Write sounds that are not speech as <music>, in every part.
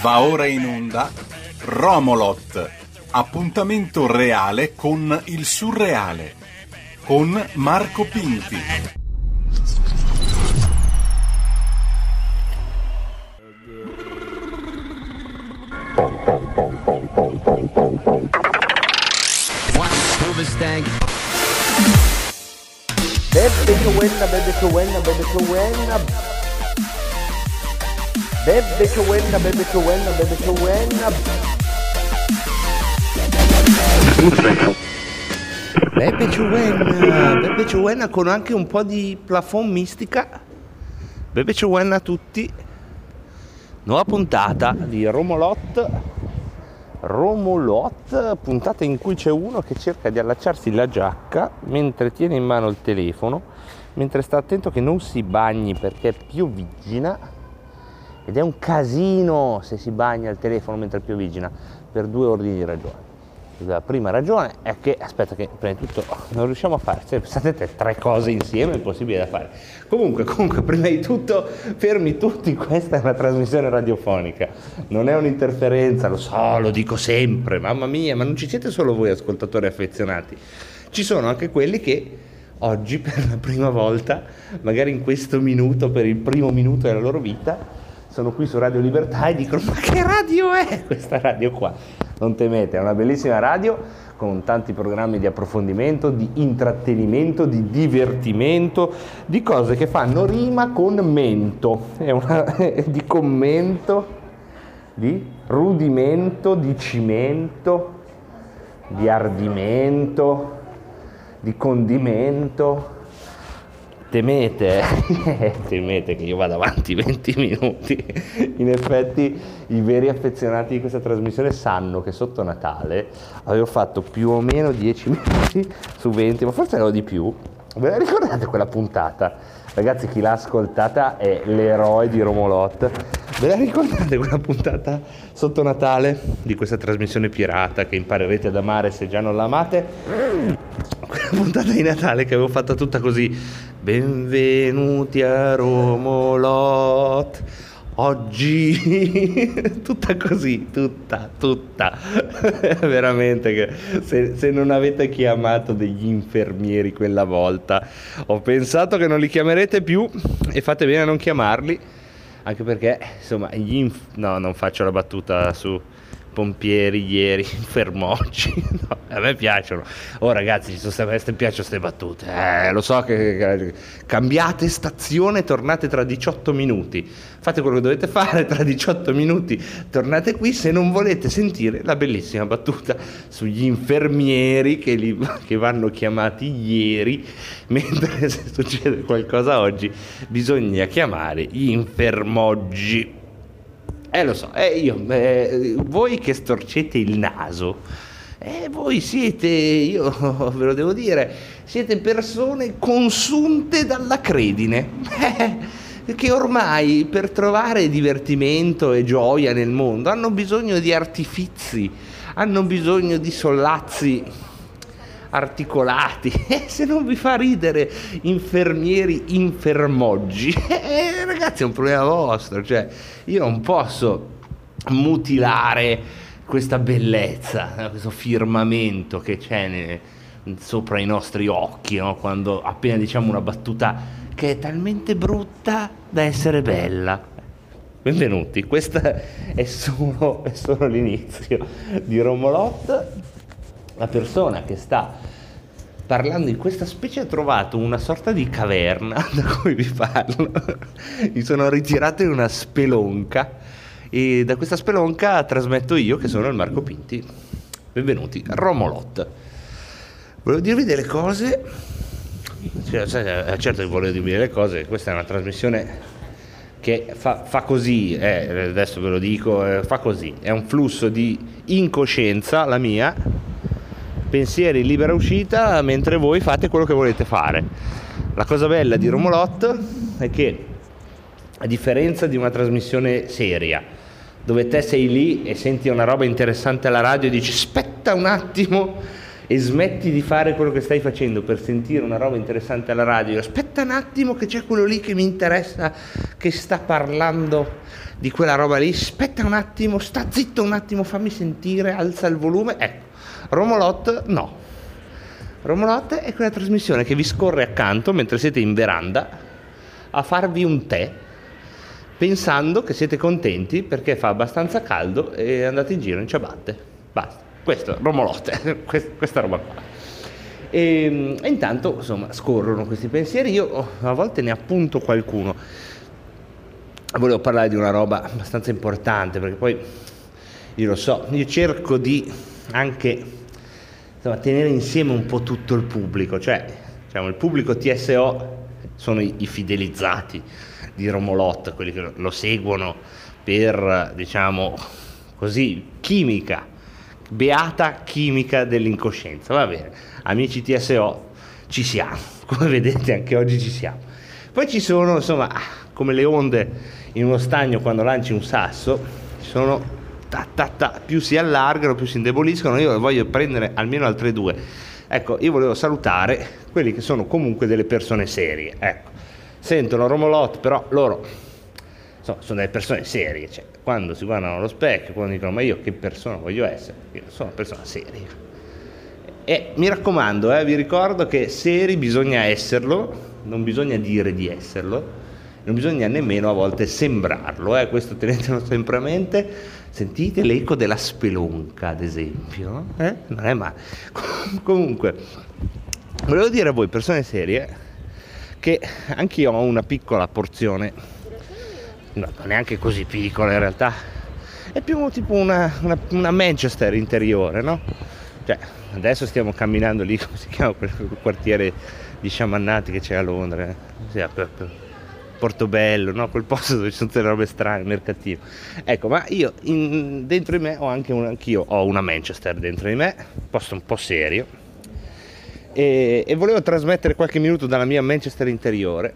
Va ora in onda Romolot, appuntamento reale con il surreale, con Marco Pinti. Bebe che buena, bebe che buena, bebe che buena. Bebe che buena, bebe che buena, bebe che buena. Bebe che buena, bebe che buena con anche un po' di plafond mistica. Bebe che buena a tutti. Nuova puntata di Romolot. Romolot, puntata in cui c'è uno che cerca di allacciarsi la giacca mentre tiene in mano il telefono, mentre sta attento che non si bagni perché piovigina ed è un casino se si bagna il telefono mentre piovigina per due ordini di ragione. La prima ragione è che, aspetta che prima di tutto non riusciamo a fare, cioè, sapete, tre cose insieme è impossibile da fare. Comunque, comunque, prima di tutto, fermi tutti, questa è una trasmissione radiofonica, non è un'interferenza, lo so, lo dico sempre, mamma mia, ma non ci siete solo voi ascoltatori affezionati, ci sono anche quelli che oggi per la prima volta, magari in questo minuto, per il primo minuto della loro vita, sono qui su Radio Libertà e dicono ma che radio è questa radio qua? Non temete, è una bellissima radio con tanti programmi di approfondimento, di intrattenimento, di divertimento, di cose che fanno rima con mento, è una, <laughs> di commento, di rudimento, di cimento, di ardimento, di condimento. Temete, eh? <laughs> temete che io vada avanti 20 minuti. In effetti i veri affezionati di questa trasmissione sanno che sotto Natale avevo fatto più o meno 10 <laughs> minuti su 20, ma forse ero di più. Ve la ricordate quella puntata? Ragazzi, chi l'ha ascoltata è l'eroe di Romolot. Ve la ricordate quella puntata sotto Natale di questa trasmissione pirata che imparerete ad amare se già non l'amate? Quella puntata di Natale che avevo fatta tutta così. Benvenuti a Romolot. Oggi <laughs> tutta così, tutta, tutta. <laughs> Veramente che se, se, non avete chiamato degli infermieri quella volta, ho pensato che non li chiamerete più e fate bene a non chiamarli, anche perché insomma, gli inf- no, non faccio la battuta su pompieri ieri, <laughs> fermoggi. No, a me piacciono. Oh ragazzi, ci sono queste, piacciono queste battute. Eh, lo so che, cambiate stazione, tornate tra 18 minuti. Fate quello che dovete fare tra 18 minuti. Tornate qui se non volete sentire la bellissima battuta sugli infermieri che, li, <laughs> che vanno chiamati ieri, <laughs> mentre se succede qualcosa oggi bisogna chiamare gli infermoggi. Eh lo so, eh, io, eh, voi che storcete il naso, eh, voi siete, io <laughs> ve lo devo dire, siete persone consunte dalla credine, eh, che ormai per trovare divertimento e gioia nel mondo hanno bisogno di artifizi, hanno bisogno di sollazzi articolati. E <laughs> se non vi fa ridere infermieri infermoggi, <laughs> eh, ragazzi è un problema vostro. Cioè, io non posso mutilare questa bellezza, questo firmamento che c'è ne, sopra i nostri occhi, no? quando appena diciamo una battuta che è talmente brutta da essere bella. Benvenuti, questo è solo, è solo l'inizio di Romolot la persona che sta parlando in questa specie ha trovato una sorta di caverna <laughs> da cui vi parlo. Mi sono ritirato in una spelonca e da questa spelonca trasmetto io che sono il Marco Pinti. Benvenuti Romolot. Volevo dirvi delle cose, cioè, certo che volevo dirvi delle cose, questa è una trasmissione che fa, fa così, eh, adesso ve lo dico, eh, fa così, è un flusso di incoscienza, la mia, pensieri libera uscita mentre voi fate quello che volete fare. La cosa bella di Romolot è che a differenza di una trasmissione seria, dove te sei lì e senti una roba interessante alla radio e dici aspetta un attimo e smetti di fare quello che stai facendo per sentire una roba interessante alla radio, aspetta un attimo che c'è quello lì che mi interessa, che sta parlando di quella roba lì, aspetta un attimo, sta zitto un attimo, fammi sentire, alza il volume. Ecco, Romolot no. Romolot è quella trasmissione che vi scorre accanto mentre siete in veranda a farvi un tè pensando che siete contenti perché fa abbastanza caldo e andate in giro in ciabatte. Basta, questo, Romolotte, <laughs> questa roba qua. E, e, intanto insomma scorrono questi pensieri, io a volte ne appunto qualcuno. Volevo parlare di una roba abbastanza importante perché poi io lo so, io cerco di anche insomma, tenere insieme un po' tutto il pubblico, cioè diciamo, il pubblico TSO sono i, i fidelizzati di Romolot, quelli che lo seguono per, diciamo così, chimica, beata chimica dell'incoscienza. Va bene, amici TSO, ci siamo, <laughs> come vedete anche oggi ci siamo. Poi ci sono, insomma, come le onde in uno stagno quando lanci un sasso, ci sono ta, ta, ta, più si allargano, più si indeboliscono. Io voglio prendere almeno altre due. Ecco, io volevo salutare quelli che sono comunque delle persone serie. Ecco, sentono Romolot, però loro insomma, sono delle persone serie, cioè, quando si guardano allo specchio, quando dicono ma io che persona voglio essere, io sono una persona seria. E mi raccomando, eh, vi ricordo che seri bisogna esserlo, non bisogna dire di esserlo, non bisogna nemmeno a volte sembrarlo, eh, questo tenetelo sempre a mente. Sentite l'eco della spelonca, ad esempio, eh? non è male. <laughs> Comunque, volevo dire a voi, persone serie, che anch'io ho una piccola porzione, no, neanche così piccola in realtà, è più tipo una, una, una Manchester interiore, no? Cioè, adesso stiamo camminando lì, <laughs> come si chiama quel quartiere di sciamannati che c'è a Londra, eh? sì, Portobello, no? quel posto dove ci sono tutte le robe strane, mercatino. Ecco, ma io in, dentro di me ho anche un, anch'io ho una Manchester dentro di me, posto un po' serio, e, e volevo trasmettere qualche minuto dalla mia Manchester interiore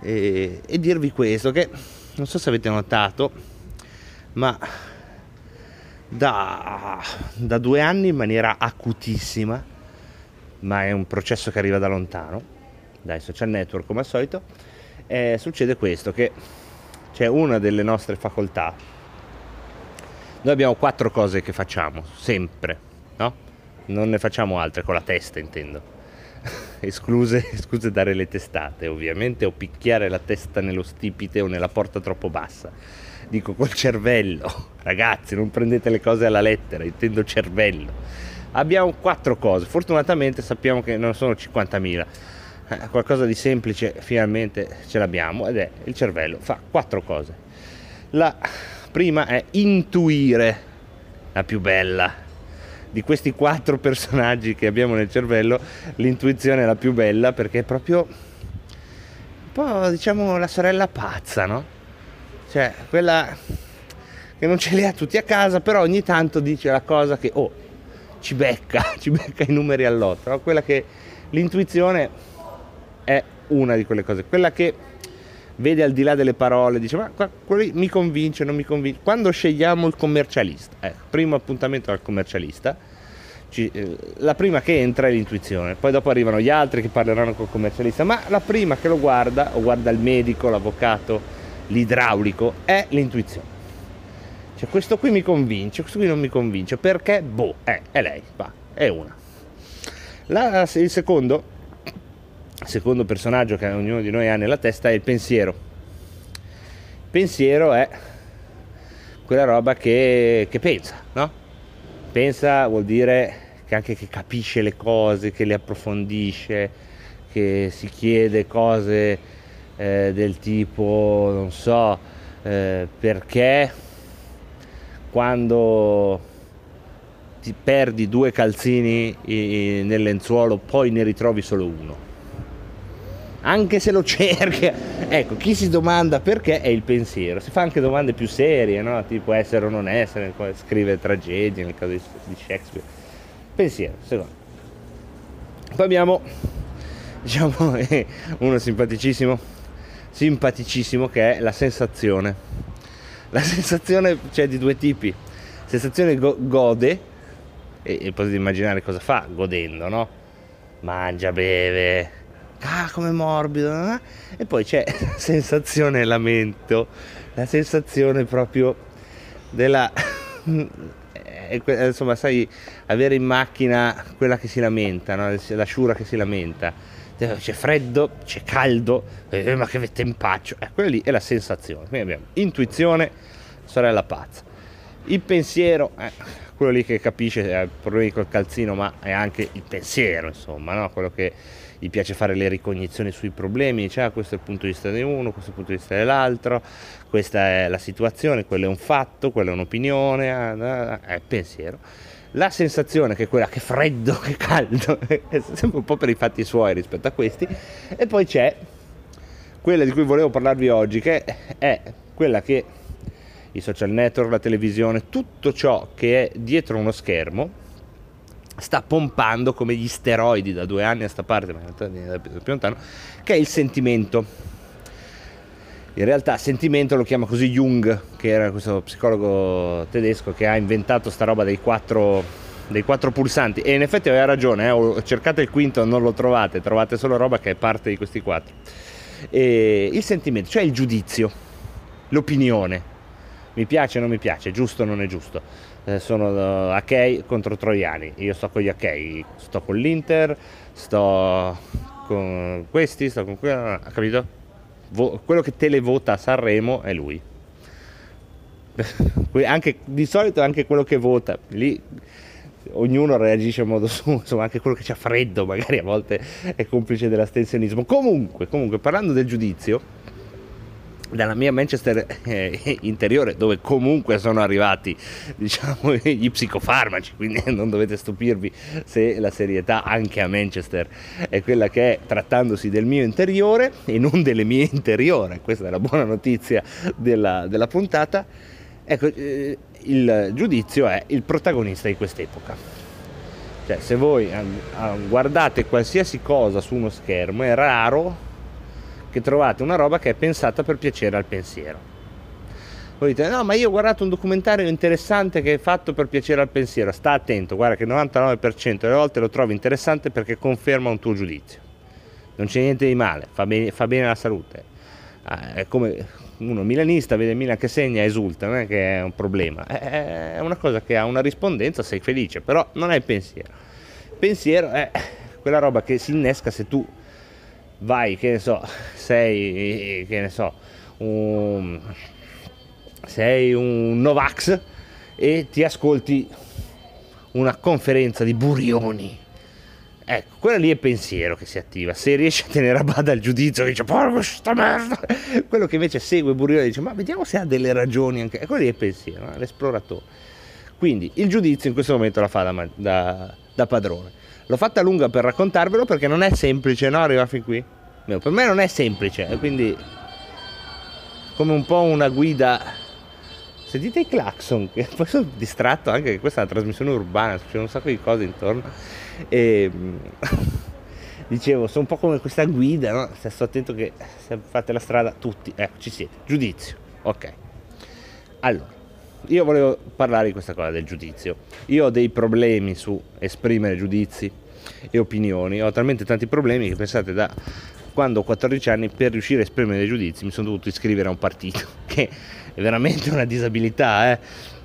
e, e dirvi questo che non so se avete notato ma da, da, due anni in maniera acutissima ma è un processo che arriva da lontano dai social network come al solito eh, succede questo che c'è una delle nostre facoltà noi abbiamo quattro cose che facciamo sempre no? non ne facciamo altre con la testa intendo. <laughs> escluse, escluse dare le testate ovviamente o picchiare la testa nello stipite o nella porta troppo bassa. Dico col cervello, <laughs> ragazzi non prendete le cose alla lettera, intendo cervello. Abbiamo quattro cose, fortunatamente sappiamo che non sono 50.000, eh, qualcosa di semplice finalmente ce l'abbiamo ed è il cervello, fa quattro cose. La prima è intuire, la più bella, di questi quattro personaggi che abbiamo nel cervello, l'intuizione è la più bella perché è proprio un po' diciamo la sorella pazza, no? Cioè, quella che non ce li ha tutti a casa, però ogni tanto dice la cosa che, oh, ci becca, <laughs> ci becca i numeri all'otto, no? Quella che l'intuizione è una di quelle cose, quella che vede al di là delle parole, dice ma quello mi convince, non mi convince. Quando scegliamo il commercialista, eh, primo appuntamento al commercialista, ci, eh, la prima che entra è l'intuizione, poi dopo arrivano gli altri che parleranno col commercialista, ma la prima che lo guarda, o guarda il medico, l'avvocato, l'idraulico, è l'intuizione. Cioè questo qui mi convince, questo qui non mi convince, perché? Boh, è, è lei, va, è una. La, il secondo secondo personaggio che ognuno di noi ha nella testa è il pensiero. Pensiero è quella roba che, che pensa, no? Pensa vuol dire che anche che capisce le cose, che le approfondisce, che si chiede cose eh, del tipo, non so, eh, perché quando ti perdi due calzini nel lenzuolo poi ne ritrovi solo uno anche se lo <laughs> cerca. Ecco, chi si domanda perché è il pensiero. Si fa anche domande più serie, no? tipo essere o non essere, scrive tragedie nel caso di Shakespeare. Pensiero, secondo. Poi abbiamo, diciamo, <laughs> uno simpaticissimo, simpaticissimo che è la sensazione. La sensazione c'è di due tipi. Sensazione go- gode, e, e potete immaginare cosa fa godendo, no? Mangia, beve, ah come morbido, eh? e poi c'è <laughs> sensazione lamento, la sensazione proprio della <laughs> insomma sai avere in macchina quella che si lamenta no? la sciura che si lamenta c'è freddo c'è caldo eh, ma che tempaccio eh, quella lì è la sensazione quindi abbiamo intuizione sorella pazza il pensiero eh, quello lì che capisce ha problemi col calzino ma è anche il pensiero insomma no? quello che gli piace fare le ricognizioni sui problemi, ah, questo è il punto di vista di uno, questo è il punto di vista dell'altro, questa è la situazione, quello è un fatto, quella è un'opinione, ah, ah, è pensiero. La sensazione che è quella che freddo, che caldo, <laughs> è sempre un po' per i fatti suoi rispetto a questi, e poi c'è quella di cui volevo parlarvi oggi, che è quella che i social network, la televisione, tutto ciò che è dietro uno schermo, sta pompando come gli steroidi da due anni a sta parte, ma in realtà viene più lontano, che è il sentimento. In realtà sentimento lo chiama così Jung, che era questo psicologo tedesco che ha inventato sta roba dei quattro, dei quattro pulsanti. E in effetti aveva ragione, eh? cercate il quinto, non lo trovate, trovate solo roba che è parte di questi quattro. E il sentimento, cioè il giudizio, l'opinione. Mi piace o non mi piace, giusto o non è giusto eh, sono Achei contro Troiani. Io sto con gli Achei, sto con l'Inter, sto con questi, sto con quello. Ha capito? Vo- quello che televota a Sanremo è lui. <laughs> anche, di solito anche quello che vota. Lì ognuno reagisce in modo <laughs> suo, insomma anche quello che c'ha freddo magari a volte è complice dell'astensionismo. Comunque, comunque parlando del giudizio, dalla mia Manchester eh, interiore dove comunque sono arrivati diciamo gli psicofarmaci quindi <laughs> non dovete stupirvi se la serietà anche a Manchester è quella che è trattandosi del mio interiore e non delle mie interiore. Questa è la buona notizia della, della puntata. Ecco eh, il giudizio è il protagonista di quest'epoca. Cioè se voi guardate qualsiasi cosa su uno schermo è raro che trovate una roba che è pensata per piacere al pensiero. Voi dite, no, ma io ho guardato un documentario interessante che è fatto per piacere al pensiero. Sta attento, guarda che il 99% delle volte lo trovi interessante perché conferma un tuo giudizio. Non c'è niente di male, fa bene, fa bene alla salute. Ah, è come uno milanista vede Milan che segna e esulta, non è che è un problema. È una cosa che ha una rispondenza, sei felice, però non è il pensiero. Il pensiero è quella roba che si innesca se tu vai, che ne so, sei, che ne so, un, sei un Novax e ti ascolti una conferenza di Burioni. Ecco, quella lì è pensiero che si attiva. Se riesci a tenere a bada il giudizio, dice, porca sta merda. <laughs> Quello che invece segue Burioni dice, ma vediamo se ha delle ragioni anche. Quello lì è pensiero, l'esploratore. Quindi il giudizio in questo momento la fa da, da, da padrone. L'ho fatta lunga per raccontarvelo perché non è semplice, no? Arriva fin qui. Per me non è semplice, quindi come un po' una guida. Sentite i clacson, che <laughs> poi sono distratto anche che questa è una trasmissione urbana, succedono un sacco di cose intorno. E <laughs> dicevo, sono un po' come questa guida, no? Sto attento che se fate la strada tutti, ecco, ci siete. Giudizio, ok. Allora, io volevo parlare di questa cosa del giudizio. Io ho dei problemi su esprimere giudizi e opinioni, ho talmente tanti problemi che pensate da quando ho 14 anni per riuscire a esprimere dei giudizi mi sono dovuto iscrivere a un partito, <laughs> che è veramente una disabilità, eh?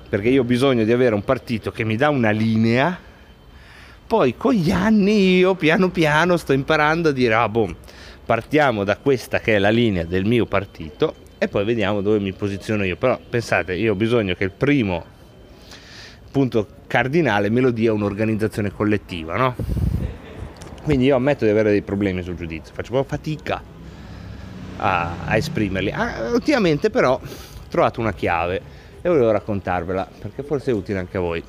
perché io ho bisogno di avere un partito che mi dà una linea, poi con gli anni io piano piano sto imparando a dire, ah boh, partiamo da questa che è la linea del mio partito e poi vediamo dove mi posiziono io, però pensate, io ho bisogno che il primo punto cardinale me lo dia un'organizzazione collettiva, no? Quindi io ammetto di avere dei problemi sul giudizio, faccio proprio fatica a, a esprimerli. Ah, ultimamente però ho trovato una chiave e volevo raccontarvela perché forse è utile anche a voi.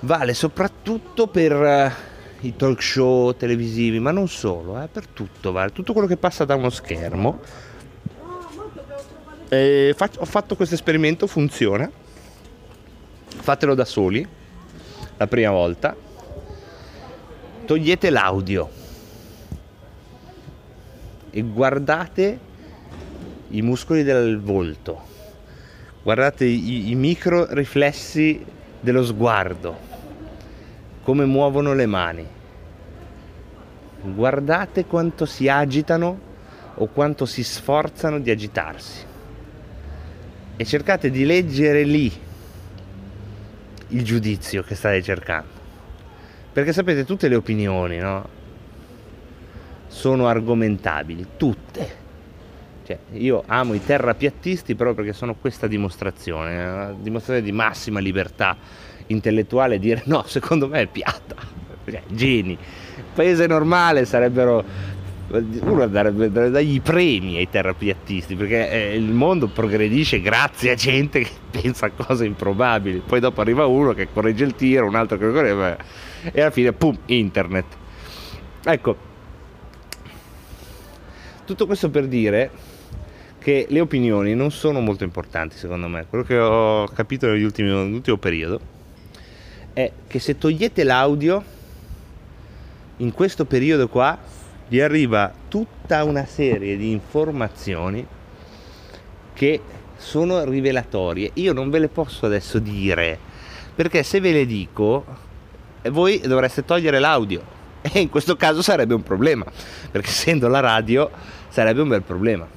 Vale soprattutto per uh, i talk show televisivi, ma non solo, eh, per tutto, vale. tutto quello che passa da uno schermo. E faccio, ho fatto questo esperimento, funziona. Fatelo da soli, la prima volta. Togliete l'audio. E guardate i muscoli del volto, guardate i, i micro riflessi dello sguardo, come muovono le mani, guardate quanto si agitano o quanto si sforzano di agitarsi. E cercate di leggere lì il giudizio che state cercando. Perché sapete, tutte le opinioni, no? Sono argomentabili, tutte. Cioè, io amo i terrapiattisti proprio perché sono questa dimostrazione, una dimostrazione di massima libertà intellettuale dire no, secondo me è piatta. Cioè, geni. Paese normale sarebbero uno darebbe dagli premi ai terrapiattisti perché eh, il mondo progredisce grazie a gente che <laughs> pensa a cose improbabili. Poi dopo arriva uno che corregge il tiro un altro che lo corregge e alla fine pum internet. Ecco tutto questo per dire che le opinioni non sono molto importanti secondo me. Quello che ho capito nell'ultimo periodo è che se togliete l'audio in questo periodo qua gli arriva tutta una serie di informazioni che sono rivelatorie. Io non ve le posso adesso dire, perché se ve le dico, voi dovreste togliere l'audio. <laughs> E in questo caso sarebbe un problema, perché essendo la radio sarebbe un bel problema.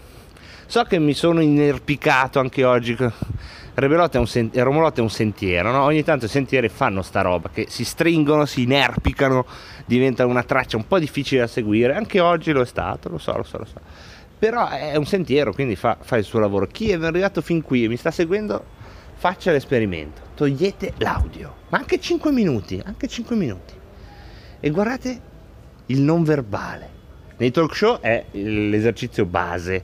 So che mi sono inerpicato anche oggi. Rebelot è un sen- Romolot è un sentiero, no? ogni tanto i sentieri fanno sta roba, che si stringono, si inerpicano diventa una traccia un po' difficile da seguire, anche oggi lo è stato, lo so, lo so, lo so. Però è un sentiero, quindi fa, fa il suo lavoro. Chi è arrivato fin qui e mi sta seguendo, faccia l'esperimento. Togliete l'audio, ma anche 5 minuti, anche 5 minuti. E guardate il non verbale. Nei talk show è l'esercizio base,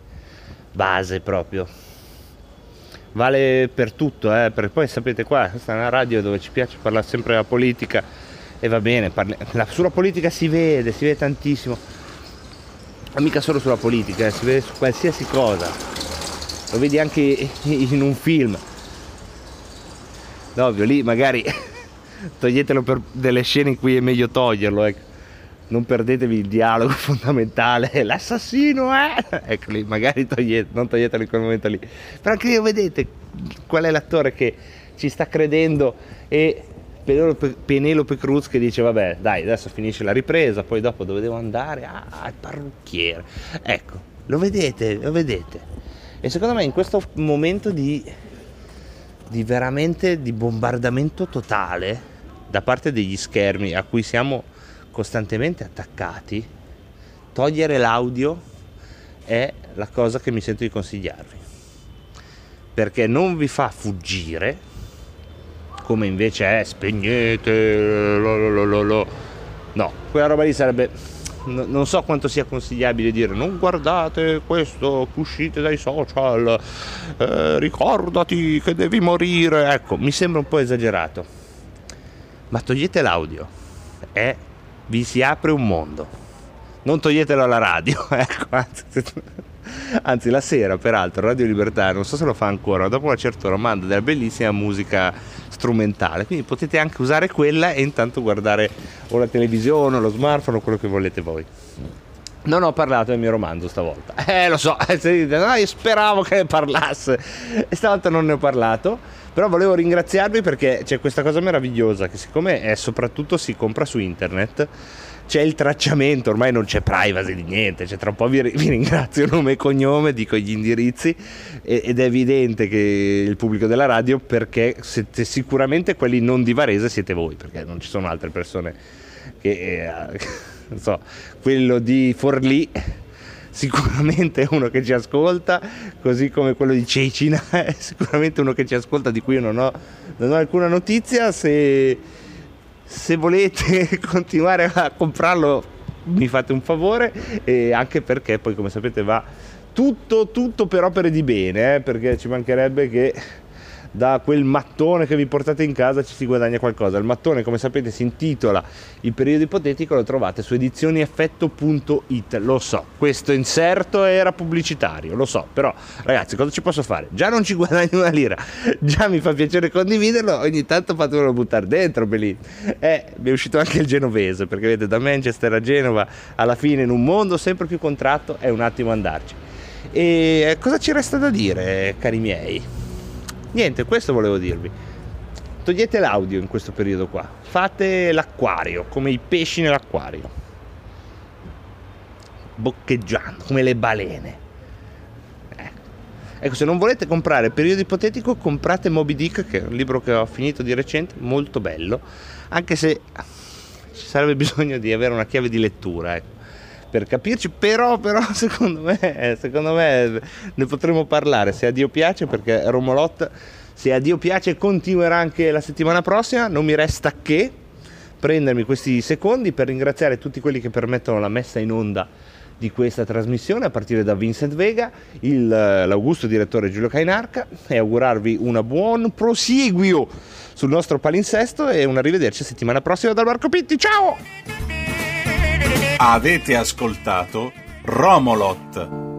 base proprio. Vale per tutto, eh, perché poi sapete qua, questa è una radio dove ci piace parlare sempre della politica e va bene, parli... la, sulla politica si vede, si vede tantissimo, ma mica solo sulla politica, eh, si vede su qualsiasi cosa, lo vedi anche in un film, ovvio lì magari <laughs> toglietelo per delle scene in cui è meglio toglierlo, ecco. Non perdetevi il dialogo <laughs> fondamentale, l'assassino è, eh? ecco lì, magari togliete, non toglietelo in quel momento lì, però anche lì vedete qual è l'attore che ci sta credendo e Penelope, Penelope Cruz che dice vabbè dai adesso finisce la ripresa poi dopo dove devo andare? Ah il parrucchiere. Ecco lo vedete lo vedete. E secondo me in questo momento di, di veramente di bombardamento totale da parte degli schermi a cui siamo costantemente attaccati togliere l'audio è la cosa che mi sento di consigliarvi. Perché non vi fa fuggire come invece è spegnete, lo, lo, lo, no, quella roba lì sarebbe, no, non so quanto sia consigliabile dire non guardate questo, uscite dai social, eh, ricordati che devi morire, ecco, mi sembra un po' esagerato, ma togliete l'audio e vi si apre un mondo, non toglietelo alla radio, <laughs> ecco, anzi, la sera peraltro Radio Libertà non so se lo fa ancora dopo una certa ora manda della bellissima musica strumentale. Quindi potete anche usare quella e intanto guardare o la televisione o lo smartphone o quello che volete voi. Non ho parlato del mio romanzo stavolta. <laughs> Eh lo so <laughs> no, io speravo che ne parlasse. E stavolta non ne ho parlato però volevo ringraziarvi perché c'è questa cosa meravigliosa che siccome è soprattutto si compra su internet c'è il tracciamento, ormai non c'è privacy di niente, cioè tra un po' vi, vi ringrazio nome e cognome, dico gli indirizzi ed è evidente che il pubblico della radio perché siete sicuramente quelli non di Varese siete voi, perché non ci sono altre persone che, eh, <laughs> non so, quello di Forlì sicuramente uno che ci ascolta, così come quello di Cecina <laughs> è sicuramente uno che ci ascolta di cui io non ho, non ho alcuna notizia, se se volete <laughs> continuare a comprarlo mi fate un favore e anche perché poi come sapete va tutto, tutto per opere di bene eh, perché ci mancherebbe che da quel mattone che vi portate in casa ci si guadagna qualcosa. Il mattone, come sapete, si intitola Il periodo ipotetico, lo trovate su edizionieffetto.it. Lo so, questo inserto era pubblicitario, lo so, però ragazzi, cosa ci posso fare? Già non ci <laughs> guadagno una lira, già mi fa piacere condividerlo, ogni tanto fatemelo buttare dentro, belì. Eh, mi è uscito anche il genovese, perché vedete, da Manchester a Genova, alla fine in un mondo sempre più contratto è un attimo andarci. E eh, cosa ci resta da dire, cari miei? Niente, questo volevo dirvi. Togliete l'audio in questo periodo qua. Fate l'acquario, come i pesci nell'acquario. Boccheggiando, come le balene. Eh. Ecco, se non volete comprare Periodo Ipotetico, comprate Moby Dick, che è un libro che ho finito di recente, molto bello, anche se ci sarebbe bisogno di avere una chiave di lettura, ecco, per capirci, però, però <laughs> secondo, me, secondo me ne potremo parlare se a Dio piace, perché Romolot, se a Dio piace, continuerà anche la settimana prossima, non mi resta che prendermi questi secondi per ringraziare tutti quelli che permettono la messa in onda di questa trasmissione, a partire da Vincent Vega, il, l'augusto direttore Giulio Cainarca e augurarvi un buon prosieguio sul nostro palinsesto e un arrivederci settimana prossima dal Marco Pitti. Ciao! Avete ascoltato Romolot